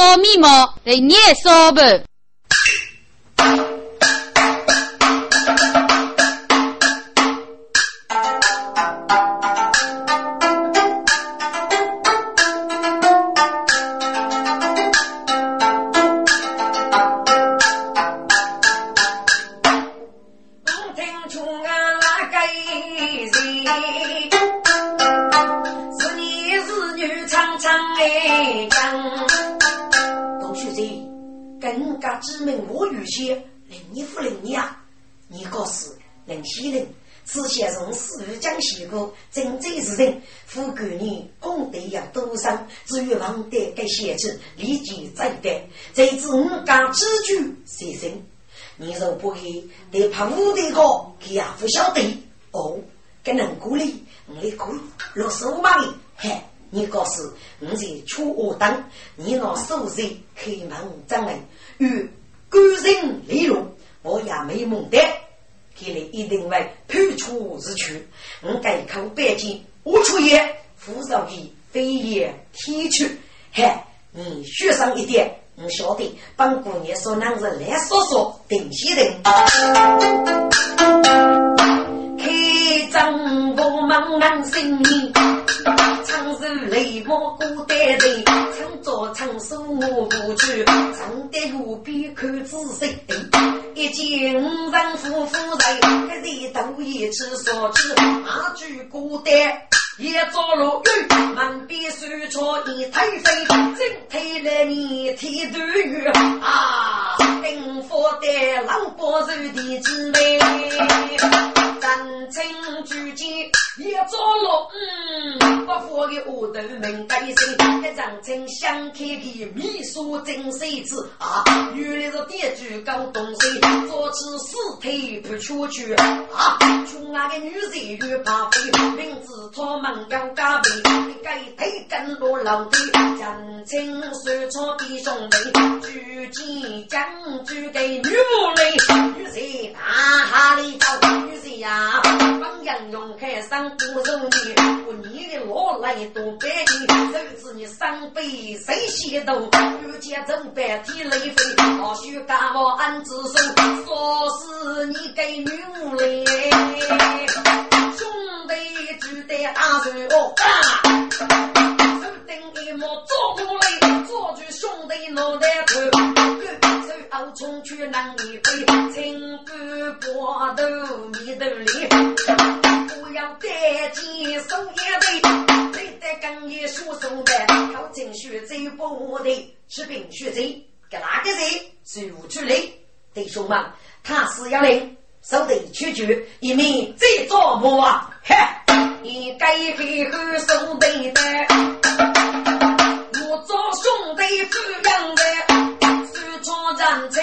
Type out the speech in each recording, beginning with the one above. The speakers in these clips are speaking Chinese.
烧米毛来捏烧不？写字立即再得，这次我讲知句写成，你若不给，得怕五的个，给也不晓得哦。跟人鼓励，我来鼓落手嘛的，嘿，你告诉我在出我等，你拿手势开门张门，与官人联络，我也没蒙得，给你一定会判处日去。我改口北京，我出也，扶上的飞也提去。嘿，你学上一点，我晓得。帮姑娘说，男人来说说，定西人。开张我茫茫心里，唱首泪目孤单人，唱着唱首我不去，唱得无比看仔细。一见五人夫妇人，个人都一起说起那句孤单。一朝落雨，门边树草一推飞，正推来你天断雨啊！兵法的狼波手的滋味，真情举剑一朝落，嗯，不服的我都明白心，一张真想开的秘书真谁知啊？原来是店主搞东西，做起四腿不出去啊！穷那个女人越怕飞，名字草莽。要加倍，你该推更多老弟，真情说错的兄弟，举剑将举给女巫嘞，女婿大哈里走，女婿呀，方洋用开上不容易，我你的罗来多百里，手指你伤悲谁先动，遇见正白天雷飞，老许干我安子手，说是你给女巫嘞，兄弟只得打水。哦，手顶一抹做过来，做住兄弟脑袋头，手熬冲去难一杯，青干瓜豆米豆里，不要带进手一杯，再带更一输送的，靠近血走不的，吃冰血走，给哪个人？是无处理，弟兄们，他是要领。手得取决，一面再做么啊？嘿，你该黑黑手得的，我做兄弟富养的，手创人情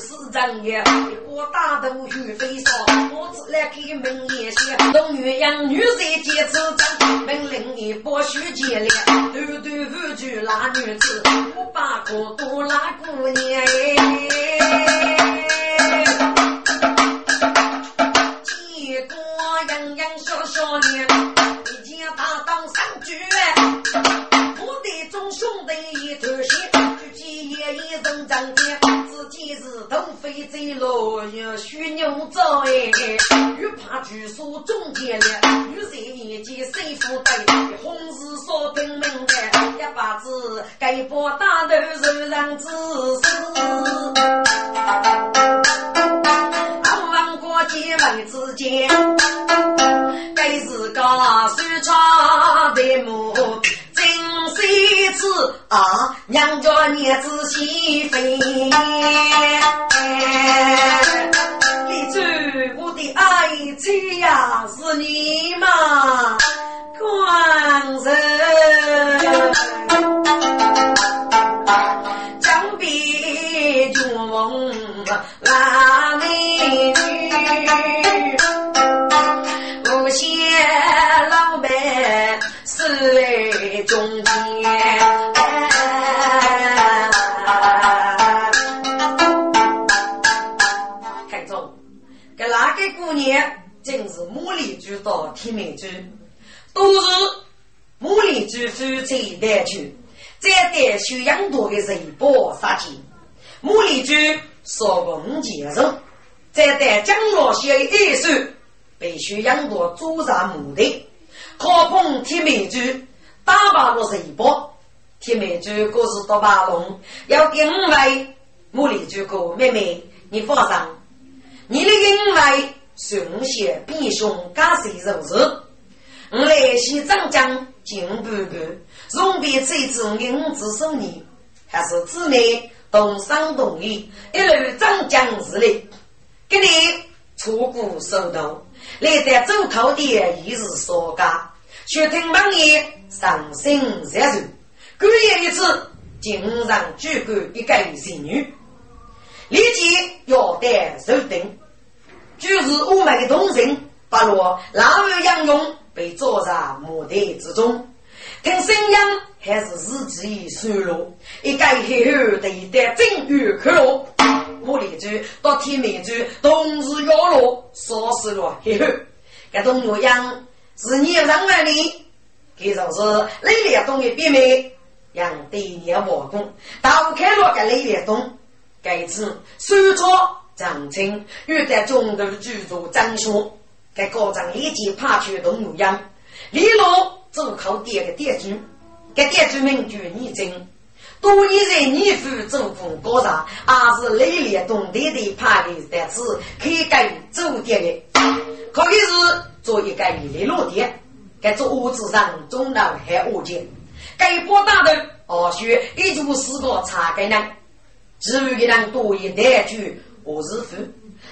是真的，我大头鱼飞烧，我只来开门眼线，龙鸳鸯女婿结子真，门铃一拨须见脸，短短五句拉女子，我把个多拉姑娘。哎。欲怕据说中间了，女人眼睛谁负担？红日烧灯门的，一把子，该把大头手上指示。俺王过结门之间，该是个说唱的母。啊，娘家娘子媳妇。李主，我的爱妻呀，是你吗？官人，江边君那美女，哪个姑娘正是茉莉珠到天美珠。都是木里之夫妻带去，再带修养多的人包杀鸡。木里珠说过五件人，再带江老些的二手被修养多主上目的，靠碰铁美珠打败了人包。铁美珠各是多把龙，要给五位木里珠哥妹妹，你放心，你的因为顺血必兄加谁肉食。我来西长江进步步，容别这次我五子手你，还是姊妹同生同义，一路长江日来，给你出谷收稻，来在周口的一日所家，学听满眼上心热柔，过夜一次，经常举管一个仙女，立即要得受定，就是我们的同仁，把我拉入杨勇。被坐在木台之中，听声音还是自己收落，一改后后的一代正月可落，木里珠到天美珠同时摇落，烧死了嘿嘿，这东岳阳是你让万里，给就是雷烈东的别名，让对年瓦工打开了个雷烈东，该次收错长青，又在中头居住张兄。该高长立即派去东岳阳，李老走靠爹个店主，该店主名叫倪真，多年在倪府政府高长，还是历历东爹的派的单子，可以给走店的，可以是做一个李老店，该做屋子上中南海屋间，该波大的二学一组四个茶给人，至于人多一代句我是夫，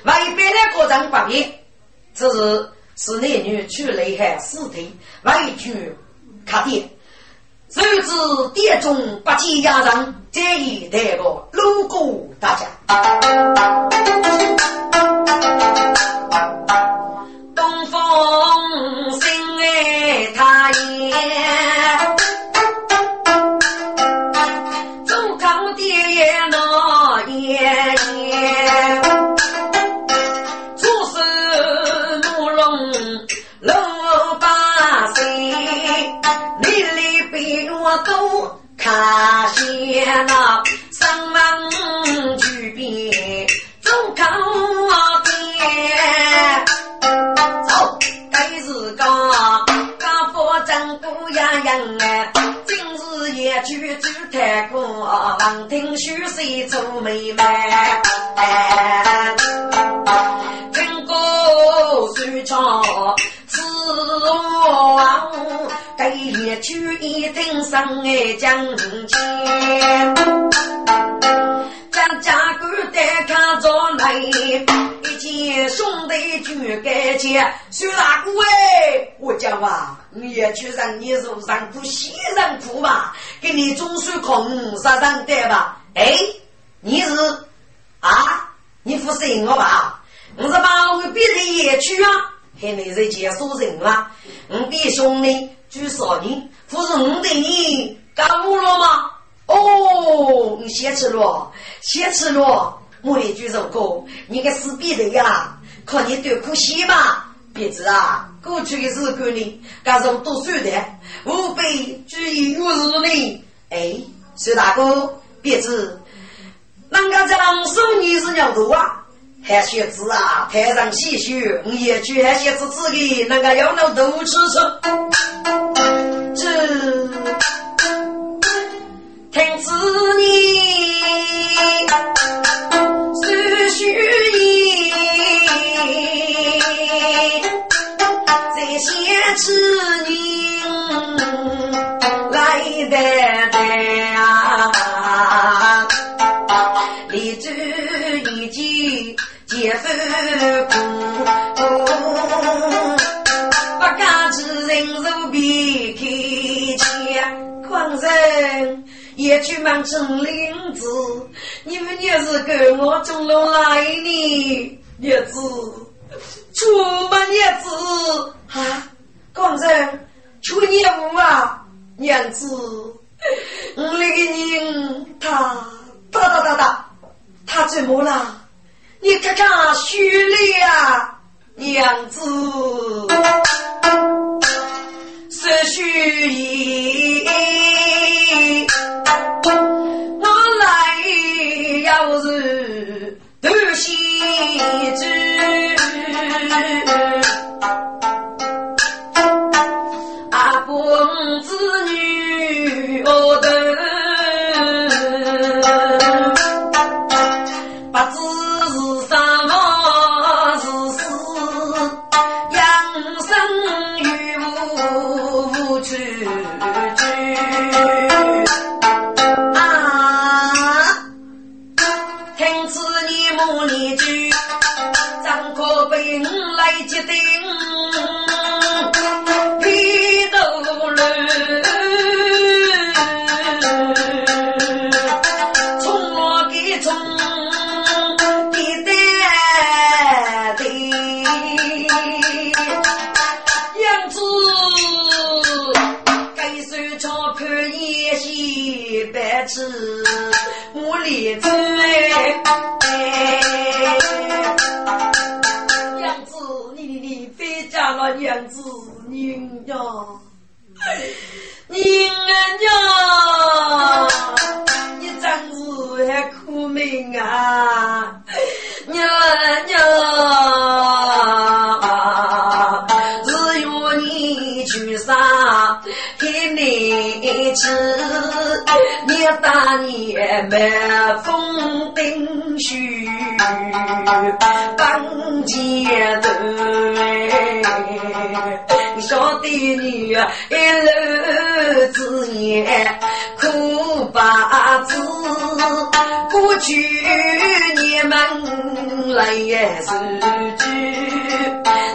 万一别的高长不便。这是是男女去雷海尸体外去看店，手指店中八戒压上，这一代个路过大家。东风醒哎，他也走康爹那年。都看见那三门巨变，走高店，走，该是个家父真不样样哎，今日也去走太过，望听虚岁做妹妹，去一听上哎讲钱，咱家姑带看着来，一见兄弟就该见。徐大哥哎，我讲啊，你也去让你入上苦，西上苦吧，给你总算空杀上对吧？哎，你是啊？你不是我吧？我是把我别人也去啊，还没人接受人嘛？我比兄弟。据说你不是我对你干误了吗？哦，你先吃了，先吃了。我一句肉哥，你个死逼的呀！看你多可惜嘛！别子啊，过去的日子里，干肉多酸的，吾辈居于如日呢。哎，徐大哥，别子，人家在郎手你是牛头啊？寒雪子啊，台上戏曲，我也去寒雪子自己那个要闹都吃吃。这听子你是虚意，这些子你来得。也去忙成林子，你们也是跟我中了来呢，叶子，出门叶子啊，狂人。出业务啊，娘子，我那个人他哒哒哒哒，他怎么了？你看看虚脸啊，娘子，是虚意，一只啊公子，我立子哎，娘子，你你你别嫁了娘子，娘呀，娘娘，你真是还苦命啊，娘娘。只愿你去杀，给你吃。你大年满风冰雪，当街头。你晓得你一篓子盐苦把子，过去你们来也受罪，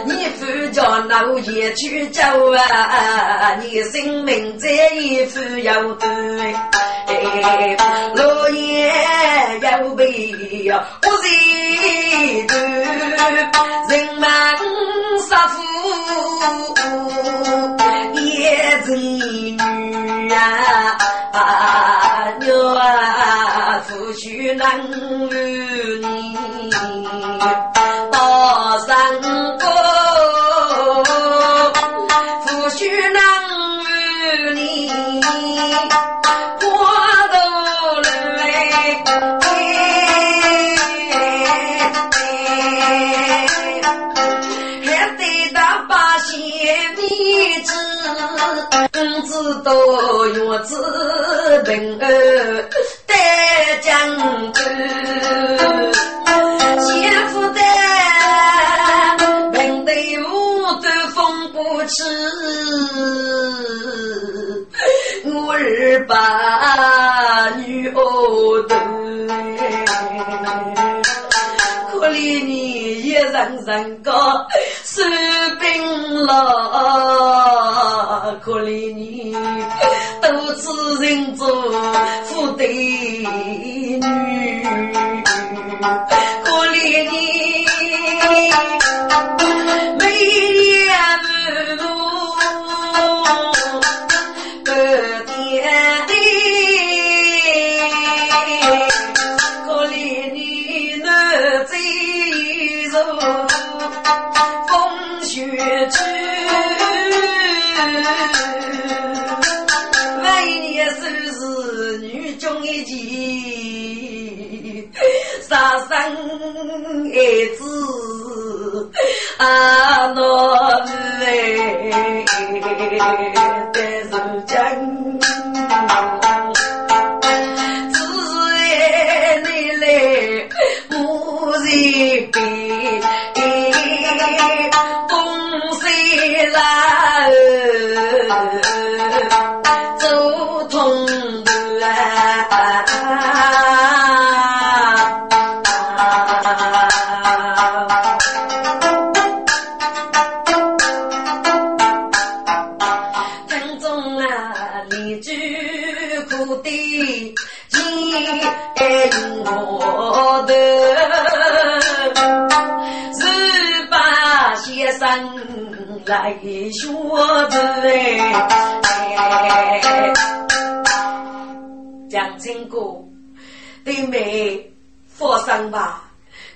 你夫家老爷去走啊，你性命这一副要对，老爷要为，我人多，人满杀夫。也子女啊，娘啊，夫婿难与你到山沟，子多月子平儿带将军，媳妇的平对我都风不起，我儿把女儿多，可怜你一人人高。生病了，可怜生孩子啊，那来得如今，只的金我的，是把先生来学的哎。江青哥，对妹放心吧，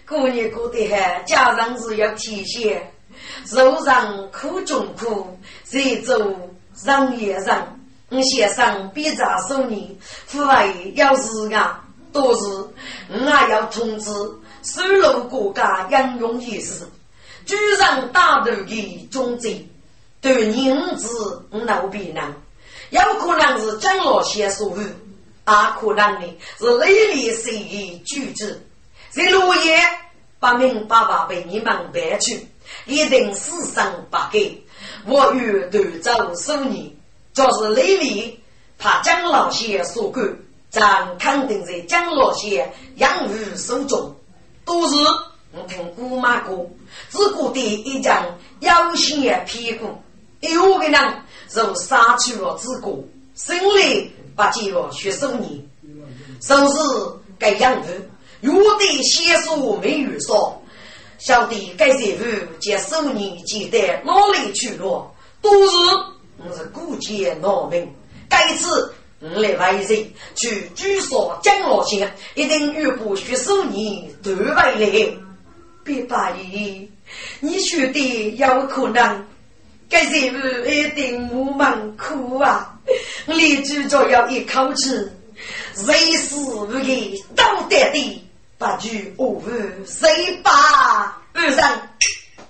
过年过得好，家人是要体现，肉上苦中苦，谁走人也人。我先生别咋说你，父爱要是啊，都是我还要通知收入国家应用意识，居上大头的中贼，对人子闹别难，有可能是张老先所为。阿可能呢是雷厉水的举止，在落叶把明爸爸被你们搬去，一定死生不改。我与对照数年，就是雷厉怕江老先所管，咱肯定在江老先养育手中。都是我听姑妈讲，只顾的一张有些屁股，有的人就杀去了自个，心里。把记录学十年，甚至该养父，有的先说没有说，晓得该媳妇接十年记得哪里去了，都是我是孤家难民。该次我来外人去据说江老先一定预不学十年对外来，别大意，你学的有可能。该媳妇一定无门苦啊！立志就要一口气，谁死不给道德的，把句恶语谁把二上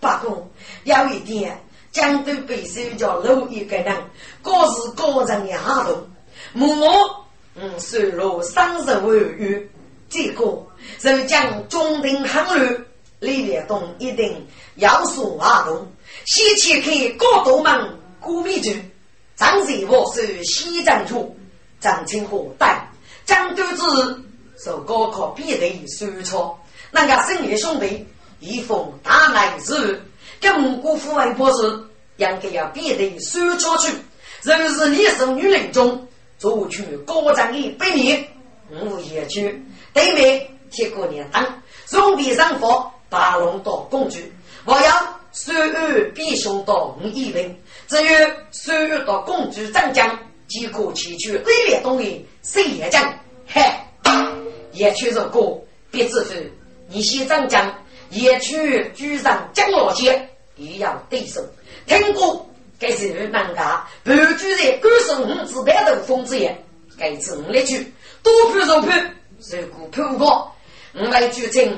八公有一点，江都被手叫漏一个人，各是各人的行动。我嗯，收入三十万元，结果就将中定行路，李连东一定要说阿东。西去看高度门古米军，张贼我是西藏族，张清河带张都子受高考毕业收错，那个生意兄弟一封大来日，跟蒙古父外博士应该要毕业收错去，人是你是女人中做去高张的百年，我也去对面贴过年当，兄弟上佛大龙到公主，我要。虽然必兄到五亿人，只有虽然到公主长江，即可提取雷烈东的水叶江。嘿，也去如果别支付，你先长江，也去居上江老街，也要对手。听过，该是人家，不居在高手五子白头风之言，该次五来句多判受判，如果判过，五来举证。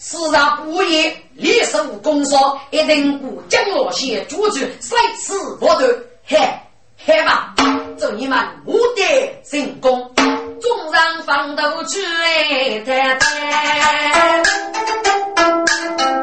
时常不言，烈士功说，一定过江老先主持三次活动，嘿，嘿吧，祝你们无敌成功，众人放头去哎，谈谈，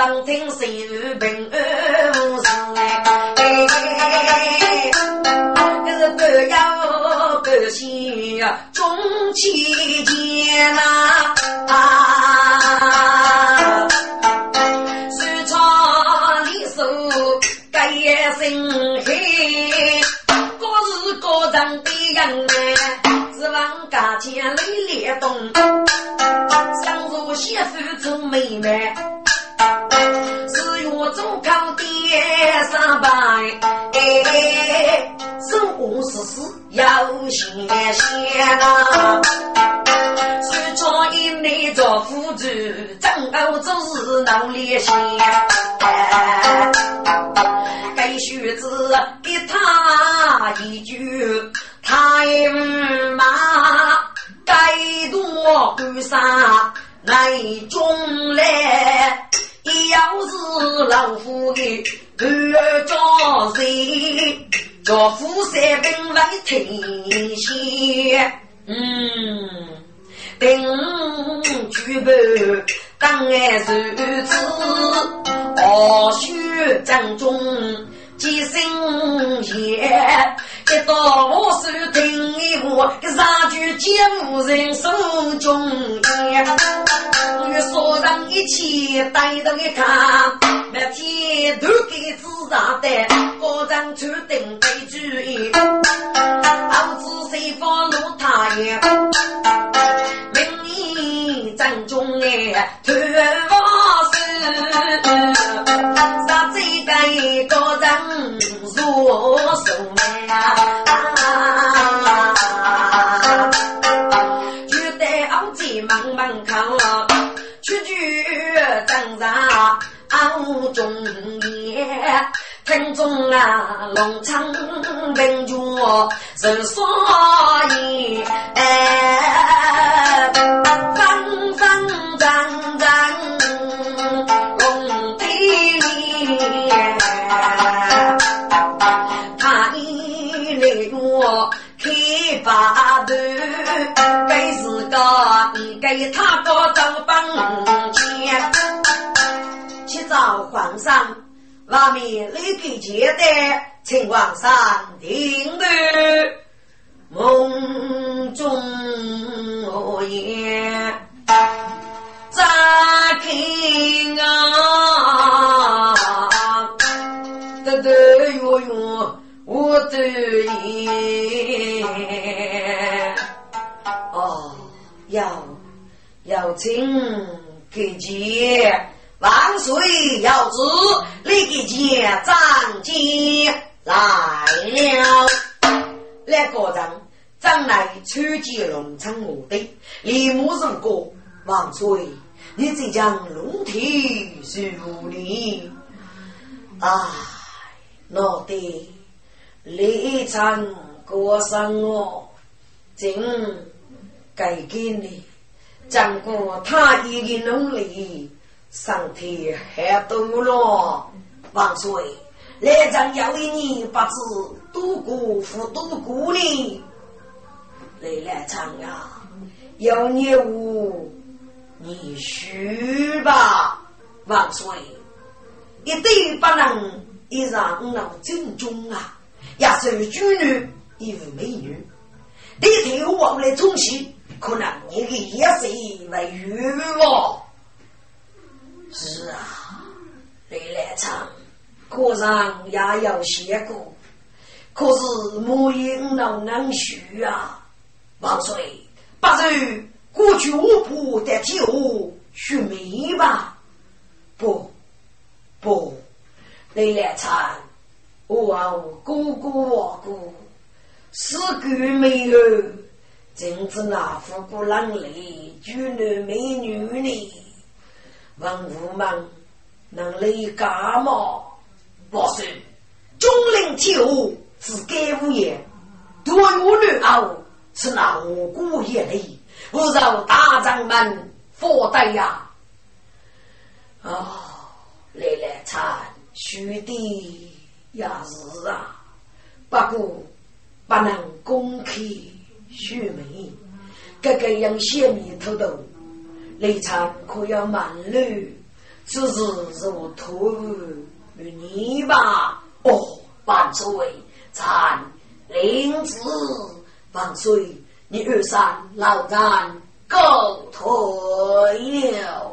是闻听谁平安无事。可是不要不信中气间啊！虽唱离手该心黑，各是各人的。人哎，指望家前来联动，想入媳妇做妹妹，是月中靠爹上班，哎，生活事事要新鲜呐。虽穿一内做夫子，正熬就是闹连线，该学子给他一句。太马该多干啥来中来？要是老夫的二家人，叫富三兵来听先，嗯，定举步当爱如子，傲雪正中几声言。一到我手听一话，上句见无人手中烟，与所人一起带动一看，那天都给自上的，个人注定被注意，好子谁放路他也，明年正中哎，团王事，啥子个个人入手呀？门门口，出去正上俺中年，听中啊龙昌文君是所以哎，方方正正龙体里。开把头，该是个给他个张本钱。去找皇上，外面来给接待，请皇上听的。梦中言，乍听啊，得得哟哟。我的意，哦，要要请给姐万岁要旨，你给姐长姐来了。来个人，将来参见龙昌我的李木如果万岁，你这将龙体如里，哎，我的。李昌过生我，正该给你，经过他一个努力，上天还多了。万岁，来将要一年不知度过复度过呢。李来昌啊，有业务你去吧。万岁，一对不能一让老正中啊。也是军女，亦无美女。你听我来冲洗，可能你的也是为愚了。是啊，李来昌，果然也有写过，可是莫因老难学啊。万岁，不如过去我不得替我学美吧？不，不，李来昌。我啊，哥哥我哥，四个美儿，真子那富姑郎里，俊男美女呢？文武们能来干嘛？不是，中领天下是该无言，多有女儿是那无辜也累，不让大将们佛代呀！哦，来来参兄弟。也是啊，不过不能公开虚名，这个样泄密偷渡，立场可要满路，只是如土与泥巴。哦，万岁，参领旨，万岁，你二三老战告退了。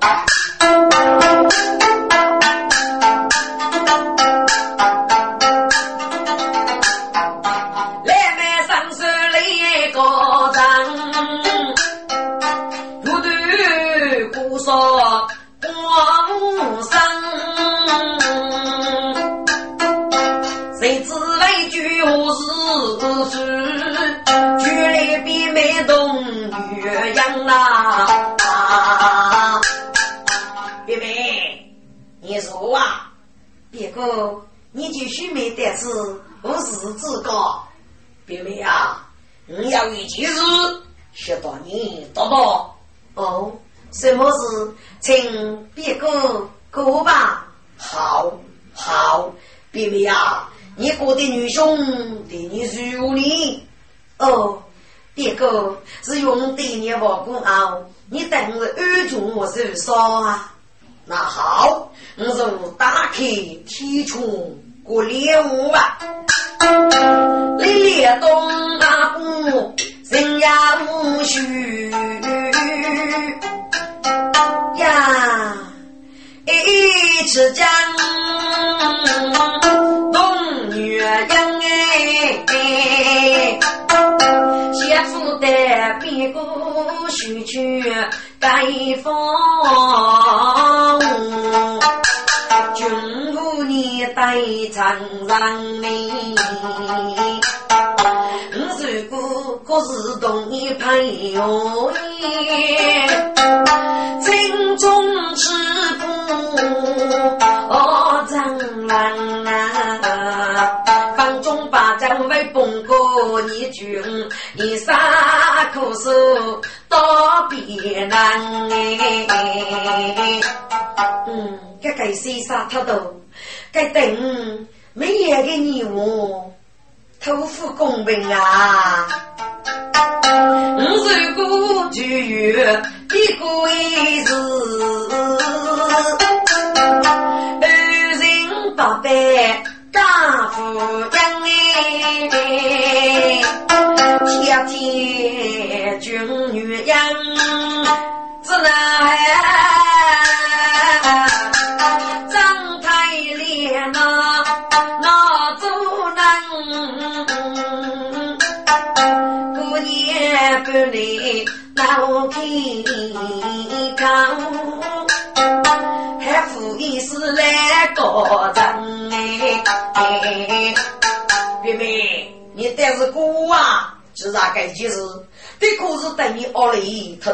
个你就须没得事，我是自个。表妹啊，你要一件事，学到你多多。哦，什么事？请别个过吧。好，好，表妹啊，你哥的女兄对你如你哦，别个是用对你王公傲，你等着安住我受伤啊。那好，我就打开天窗过猎物吧。烈烈东大鼓，人呀无须呀，一尺江东女人哎，写出的别个须去盖房。待长人呢？我如果可是同你配合耶，心中吃苦哦，长人啊，房中把将为崩过你君，你啥苦受多别难哎，嗯。该该谁杀他都，该等每夜的你我，托付公平啊！我如果就有一个一世，二人八百大富养哎，天天君女养，只能。那那走难过年不能老天讲，还富意是来高人哎！妹妹，你但是哥啊，就啥该件事，的可是等你熬了一头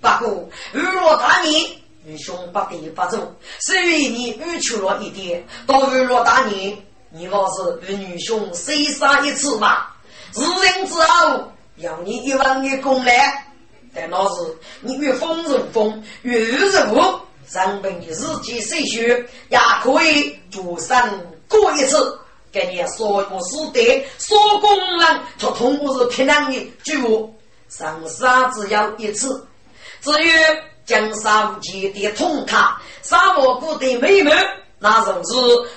不过日落大年，女兄不得不走，虽然你委屈了一点。到日落大年，你老是与女兄厮杀一次嘛？日人之后，要你一万的功来。但那是你越风如风，越日如上本的日记岁月也可以主上过一次。给你说个师弟，说工人就通过是平常的举物，上山只要一次。至于江沙无极的通卡，沙漠谷的美梦，那正是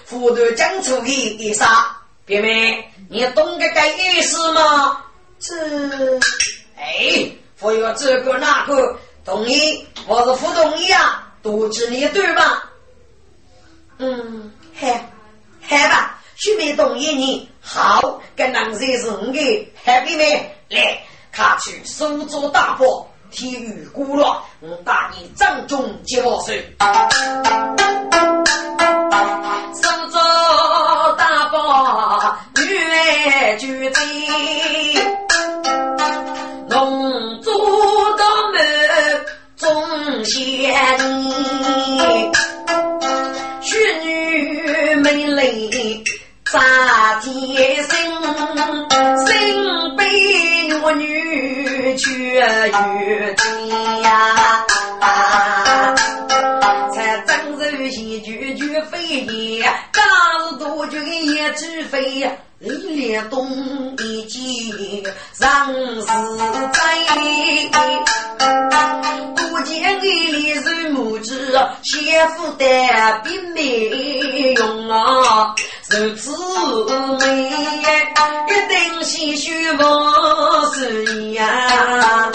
湖南江出的一沙。妹妹，你懂得这意思吗？这，哎。我有这个那个，同意，我是不同意啊？都知你对吧？嗯，嗨，嗨吧，许没同意你。好，跟男人是我的 happy 妹，来，看去手做大包，体育鼓了，我带你正中接我手。手做大包，越举杯。仙女，雪女美丽扎天心，心悲我女却玉金呀。才真是一句句飞言，刚是多句一句飞呀。一连东一季，上是在，多见一里是母子，媳妇的比美容啊，如此美，一定是虚妄是呀。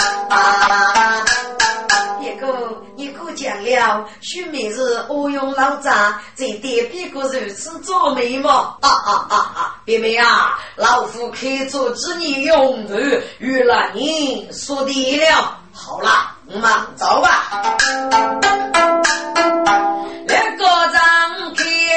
讲了，许妹子我用老张这点别个如此做眉毛？啊啊啊啊！别妹啊，老夫开做之年用途，与了你说的了。好了，我们走吧。两个张开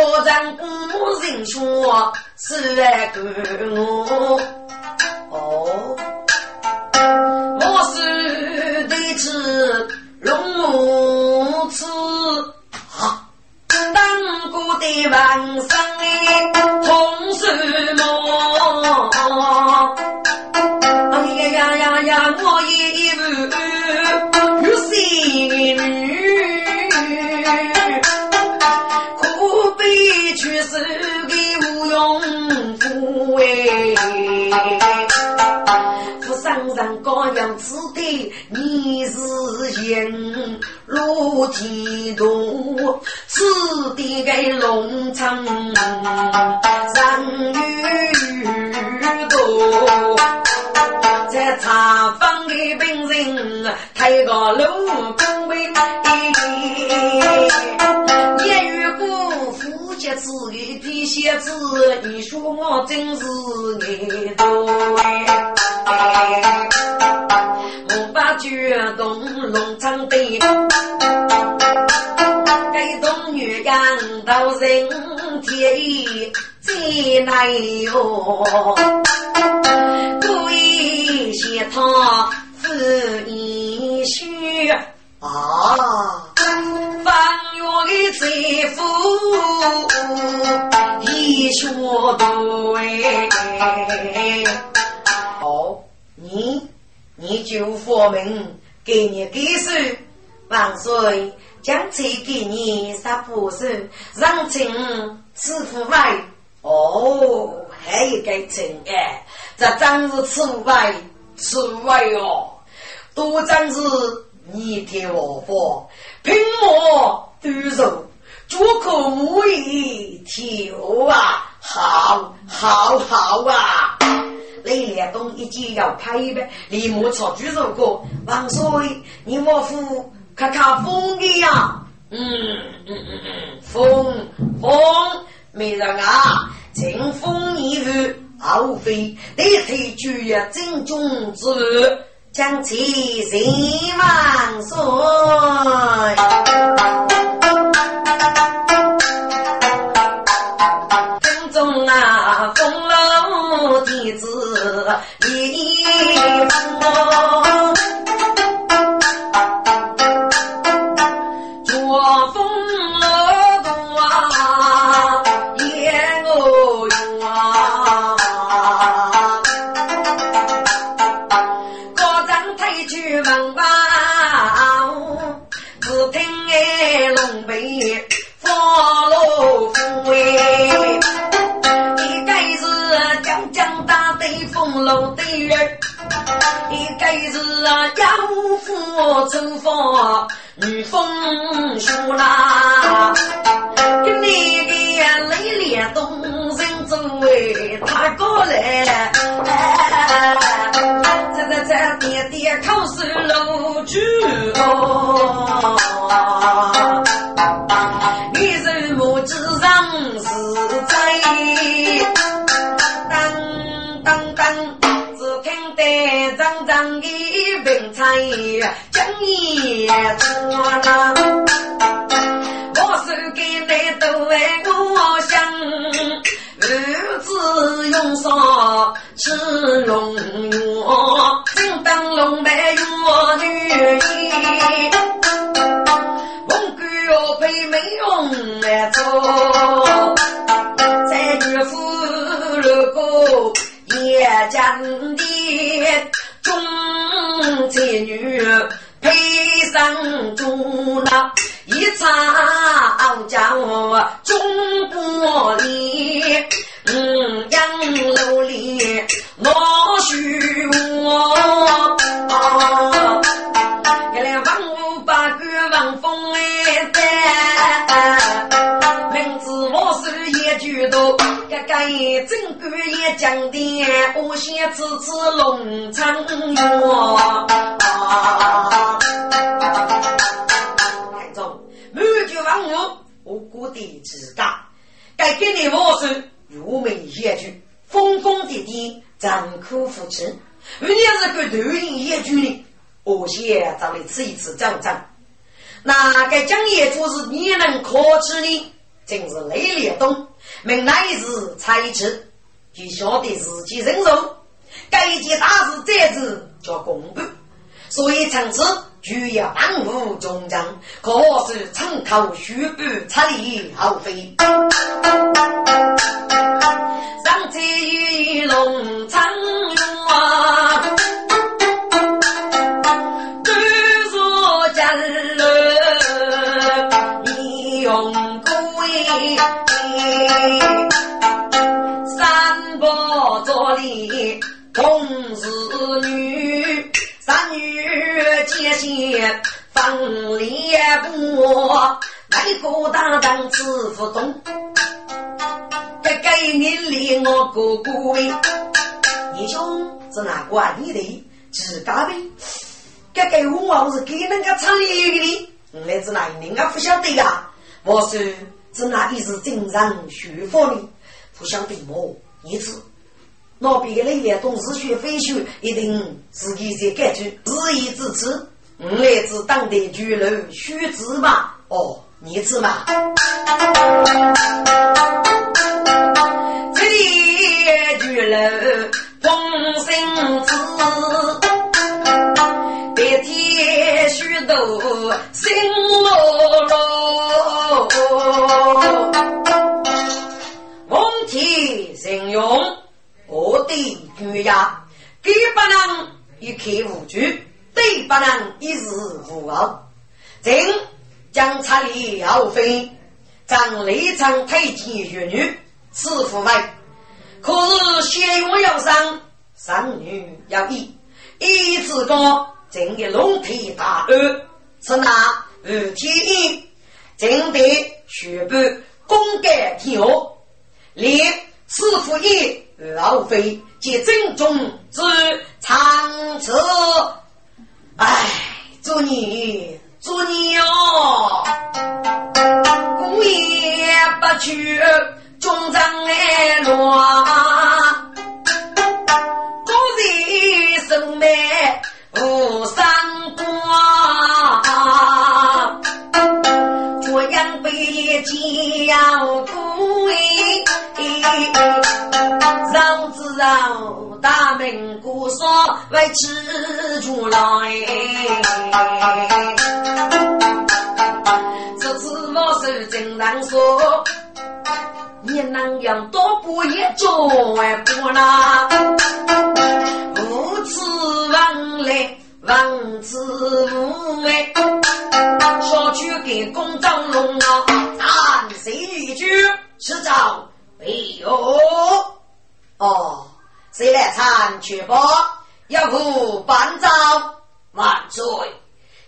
我人古墓人说是来干我哦，我是得知龙母子哈，当过的万生的，红什么？哎呀呀呀呀，我也。个无用夫哎。上上高阳之地，你是人路天途，此地的农场人愈多，在茶坊的病人抬个路公平，一遇过夫妻子一批鞋子，你说我真是爱多哎。我把举动弄成的，该动女养到人天最难哟。故意写他是一虚啊，翻越的贼夫一说对。你，你就佛门给你给手，万岁将钱给你杀不是让请吃腐败。哦，还有个钱哎，这真是吃败吃败哦，多真是你给我佛，凭我独肉，足可无以求啊，好，好，好啊！李连东一见要拍呗，立马朝举手过。王岁，你莫夫看看风的呀？嗯嗯嗯嗯，风风没人啊，乘风一日傲飞，得推举呀正中之将其人万岁。鸣彩，今夜多了。我手给你都为我想，儿。子用上吃龙药，正当龙脉药女医，文官要配美容来做，在女夫如果。夜间的上猪那一场叫中国里，嗯，杨楼里我许我，个个正官也讲的，我先吃吃龙昌药。太宗，满卷王母，我估的自家，该给你我是入门一句，疯疯癫癫，残酷扶持。你要是个头人一句呢，我先找你吃一次账账。那个江业主是你能可耻的，真是雷烈东。命乃是才智，就晓得自己忍受。该件大事，这次叫公布。所以从此就要万物中将，可是城头虚不差里后飞。上街与龙长啊，都说家乐你用贵，三伯做里同是女。三女结线放猎布，那个大当子不动。该给你领我哥哥喂，你兄是哪管你的？自家的。该给我我是给那个厂里的，我来自哪人啊？不晓得呀。我说是哪里是经常学佛的？不晓得么？你知。那边的那董事学非学，一定自己在改去，自意支持。我来自当地居楼须知嘛？哦，你知嘛？这里居楼风声子，白天许多心落落，问题形容。我的主呀，给不能一刻无惧，对不能一日无傲。正将差里后妃，将内场推进学女，此父为。可是先用要上，三女要义，一之高，正的龙体大恶，是那无天意，正的学不功盖天下，连师傅也。老妃皆正中之长策，哎，祝你祝你哦，姑爷不去中帐来乱，故人生命无三为吃住来，这次我是真难说，你能样多不一种外不啦？无耻王来王子无哎，说去给公张龙啊，俺谁一句吃着。哎呦，哦，谁来参去吧？要不班长万岁！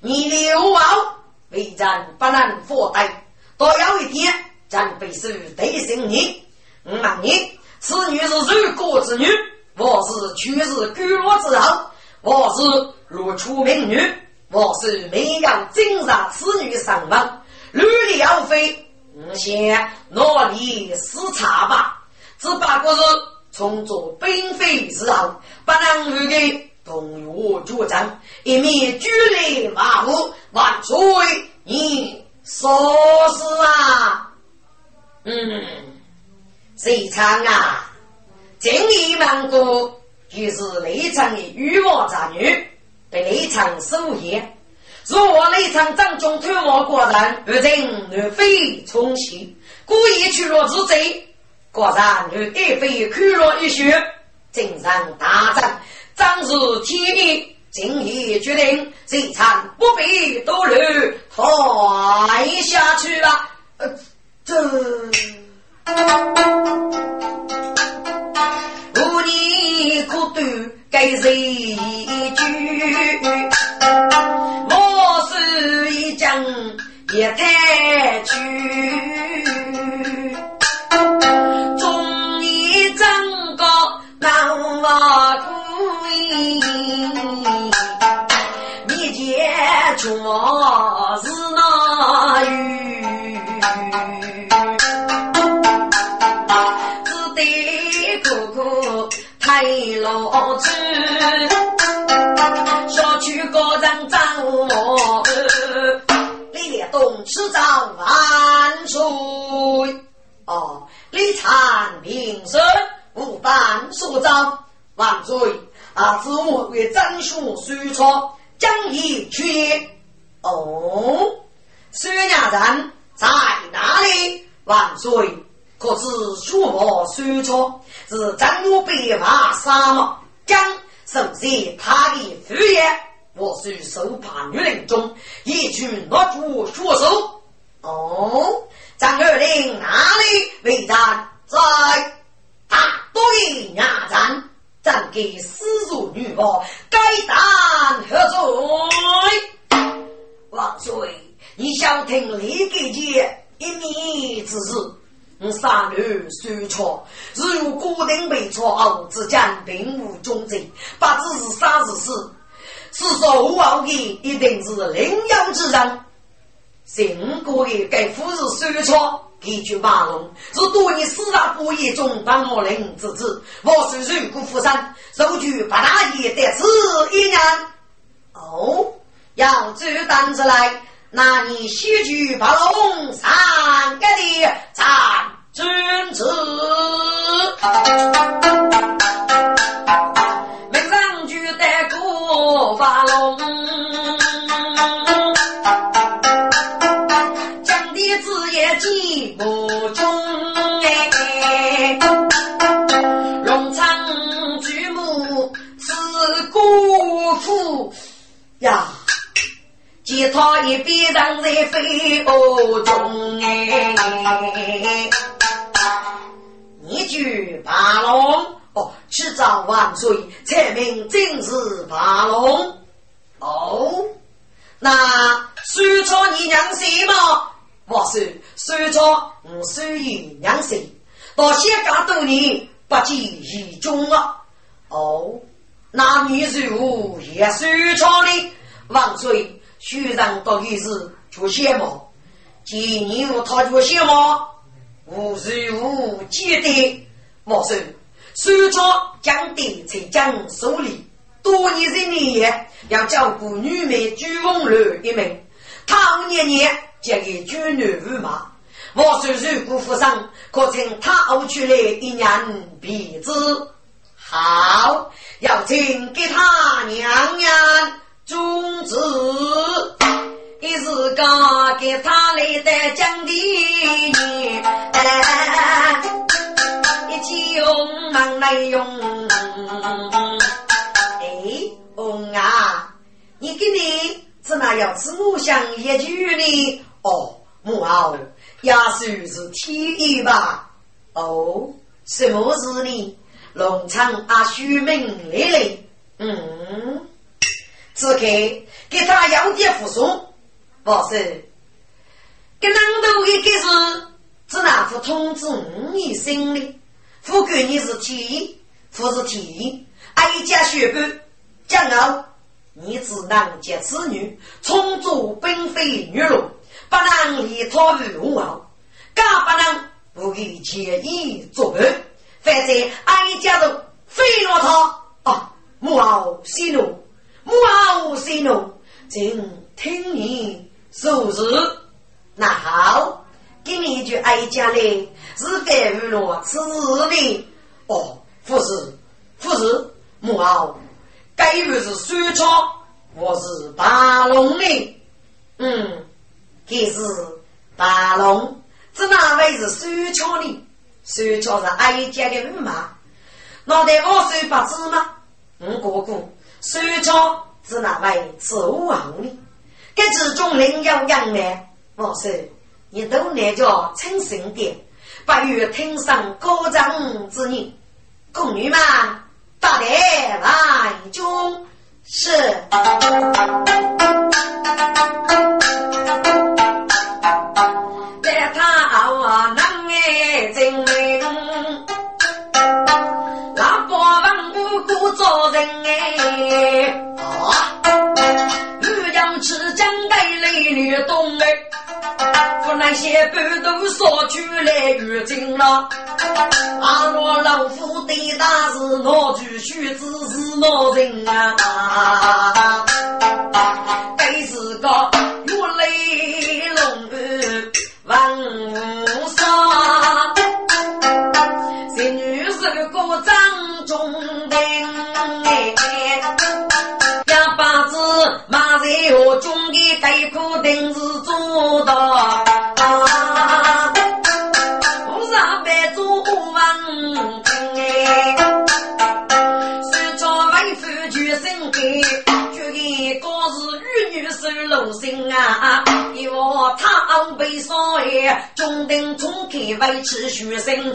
你刘王为战不能负担，到有一天将必须得胜你。我问你，此女是入国之女，我是去世孤落之后，我是如出名女，我是没有惊杀此女上门，屡屡要飞。我先努力视察吧，只不过是从做兵匪之后，不能与给动我主张，一面举雷马虎，万岁！你说是啊？嗯，谁唱啊？正义芒果就是内场的欲望杂女，被内场收业。若我内场掌中推我果然，而今女非重喜，故意去落之贼，果然女一非看了一血，正上大战，仗是天意，今夜决定，这场不必多虑，退下去吧。呃，这无你可对给谁句？也太去，你见却是那鱼，只得哥哥太老子，小区高人张我。东吃早万岁！哦，李产平生无办所长万岁！啊，子我为真书书错，将以去。哦，孙家人在哪里？万岁！可知书我孙错是张武北伐沙漠，将首先他的父业，我是手帕女人中，一举拿住血手。哦，张二令哪里为战？在大多的牙战，战给私入女王，该当何罪？万岁！你想听李给节一面之事？三女虽错，如果定被错后，之间并无忠贞，不只是啥子事，是说无王的，一定是领养之人。姓郭的该夫是虽错，一句马龙是多年四大不义中帮我领之子，我是如果负伤，受举八大爷得此一年。哦，要举单子来。那你西举八龙三个的战君子，门上举得过八龙，姑父呀。其他一边人在飞蛾中哎，一句八龙哦，去找万岁，才明正是八龙哦。那虽错你娘谁吗？我说虽错我虽与娘谁？到现干多年不见一中啊！哦，那你如也虽错的万岁。学长到底是做什么？今年我他做什么？无时无记的莫说，虽说将地才将手里，多年的年月要照顾女美朱凤楼一名，他五年年嫁给军女驸马。我说如果府上可请他熬出来一年鼻子好，请给他娘娘。宗旨，一是讲给他来的讲的，一起用忙来用。哎，红啊，你给你怎么要吃木香一句呢？哦，木偶也算是天意吧？哦，什么事呢？农场阿虚名来了，嗯。此刻给他要点扶送，不是？跟啷头一个是只拿副通知你心里，副管你是天，副是天，哀家学官，将后你只能接此女，充作本非女奴，不能离他于龙王，更不能不给结义作伴，反正哀家都非了他啊！母后息怒。母后息怒，请听你说事。那好，给你一句哀家嘞，是该娱乐此事的。哦，不是，不是，母后，该不是水草，我是大龙的。嗯，这是大龙，这哪位是水草呢？水草是哀家的驸马，脑袋我水不知吗？嗯，哥哥。水草是那位是王的，这之中另有杨呢。我说你都那叫称神点，不如听上高长之人。宫女们，大德来中是。女动哎，不那些半都说出来如今了。阿罗老夫对大是老举须知是老人啊，该是个月雷龙王杀，这女是个张中的哎，两把子。在我中给对口定是做到。龙心啊，要他被烧哎，中等中开维持学生。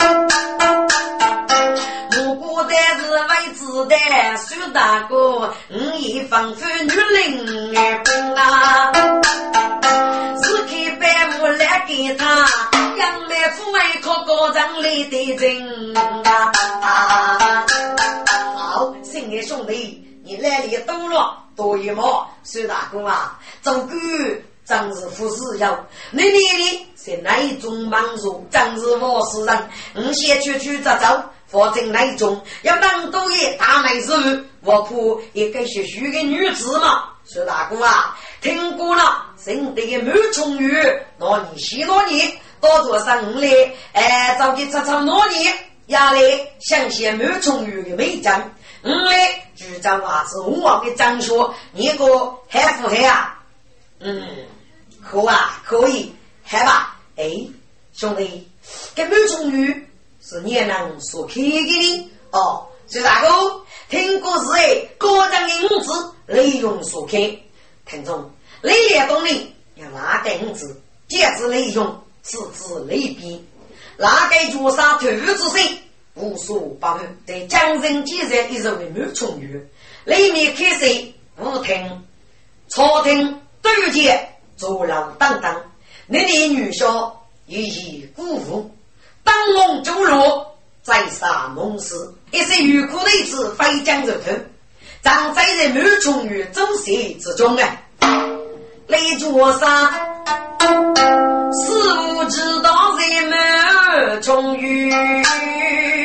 我过的是为子的苏大哥，你也吩咐女人儿兵啊，是开白木来给他，杨梅夫为靠高墙来的人啊。好，新的兄弟，你来里多了。多一毛，孙大哥啊，做官真是富士有。你你你是哪一种忙碌？真是我是人。你先去去走走，反正那种要能多一大美事，我怕也该是许个女子嘛。孙大哥啊，听过了，生得个满重鱼，那你许多年多做生来，哎，早点出出努力，压力想些满重鱼的美景。五嘞，局长啊是我王的张说，你个还不还啊？嗯，可啊，可以，还吧？哎，兄弟，这满重鱼是你能所开给的哦。徐大哥，听故事哎，高张的五子内容所开，听众，内列东里要拿个五子？节制内容，此之内边，哪个绝杀头之身？无所不会，在江城几日一直为满充裕，里面开设舞厅、朝廷、对接、坐楼等等。那里女校予以鼓舞，灯笼烛落，在杀梦时，一些欲哭的子飞将入头，长在人满充裕周协之中啊！雷卓山，似乎知道人满充裕。三国名人做八斗，你你是做老做事他们说，夫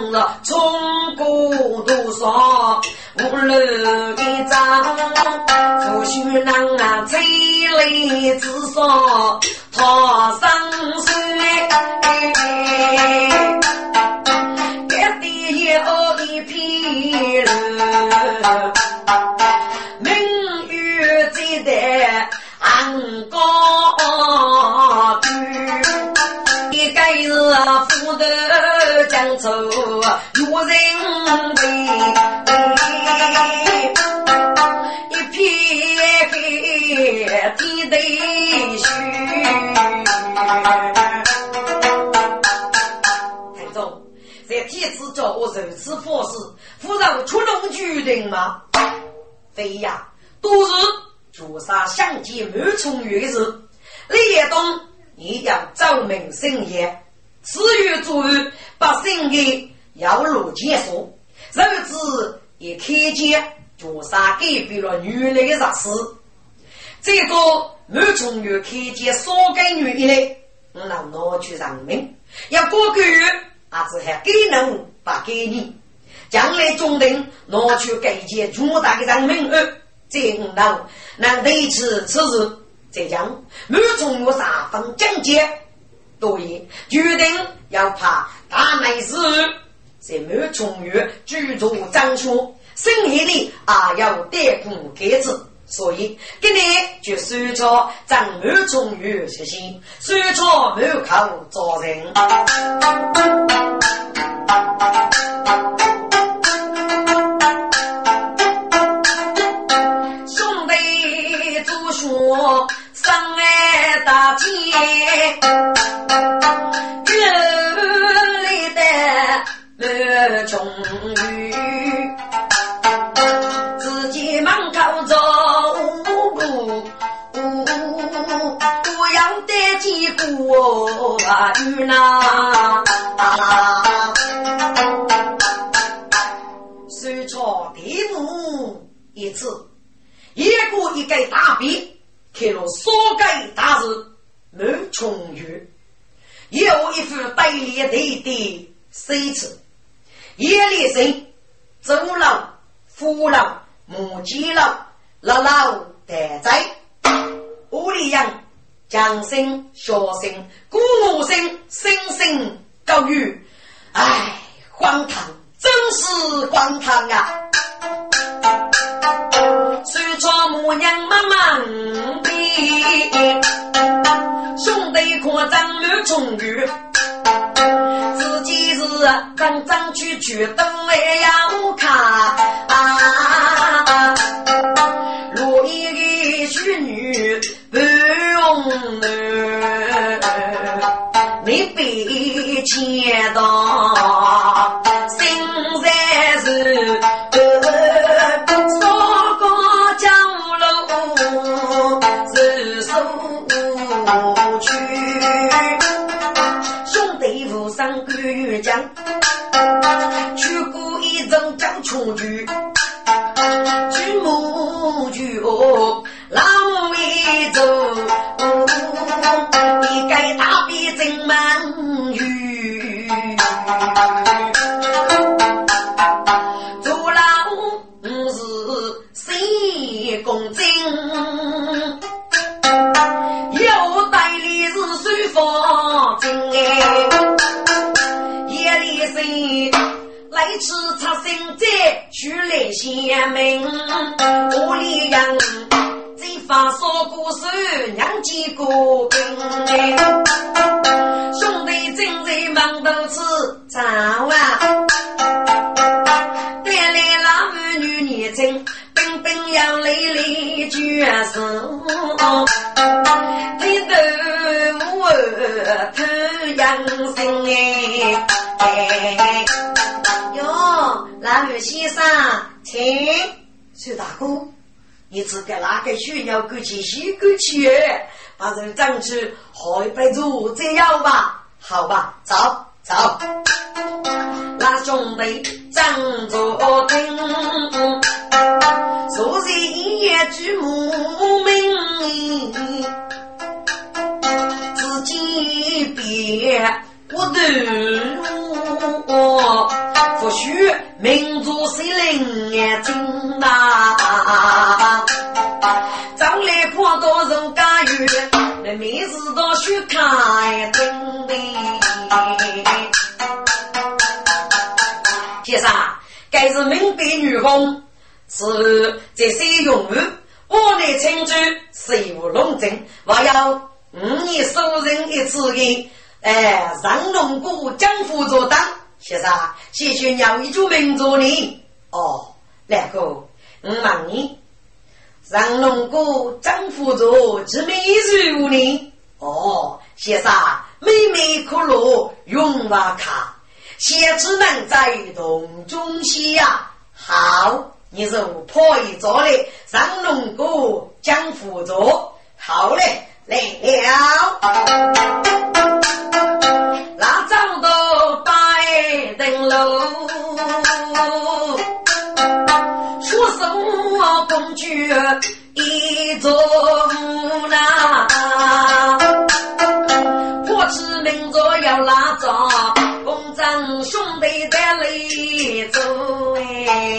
一学。冲过多少五楼一张，夫婿郎啊，催泪至少他生水，一地有一片楼，明月在的安高居，一个是富的。江州有人为，一片黑天地虚。听众，在天子叫我如此方式，夫人出龙决定吗？非呀，都是朱砂相见满重月日，李业东一要奏明深夜。至于作为百姓的要路结束，日子也看见绝杀改变了原来的日事。这个满从月看见少给女一类，我拿拿去偿命，要过个月，还是还给能不给你？将来中等拿去给件巨大的人命额，这五能能维持此事，再将满从月三分境界。所以决定要怕大美事，在满重月居住张书，生意里啊要带苦开支，所以今天就收钞张满重月实行，收钞满口招人。兄弟做说上爱大街。雨呐。手抄题目一次，一个一个大笔，刻了所盖大字满重语，有一副带脸的的手字，叶立生、周老、夫老、母鸡老、老老待在，屋里养将生、小生、鼓舞生、声声高语，唉，荒唐，真是荒唐啊！虽说母娘妈妈逼，兄弟可张满重语。自己是刚张去去等来要看，如忙头吃早啊，带来老儿女年轻。冰冰要泪泪决胜，低头我偷阳生哎，哟，老二先生，请薛大哥，你只给哪个需要过去洗过去，把人长去喝一杯酒再要吧，好吧，走走，那兄弟站着听。昨日一夜举目先生，该是闽北女工。是这些用语，我来称之水无龙争，我要五年收人一次的，哎，让龙谷江湖做当，先生，谢谢鸟一句名做你。哦，然后我问你，让龙谷江湖做几美如你哦，先生，妹妹可乐永瓦卡，先只能在洞中写呀，好。你是破一座的上龙谷讲辅助，好嘞，来了。那张都摆灯笼，说什公举一座那，破知名座要拉着，风长兄弟在里头哎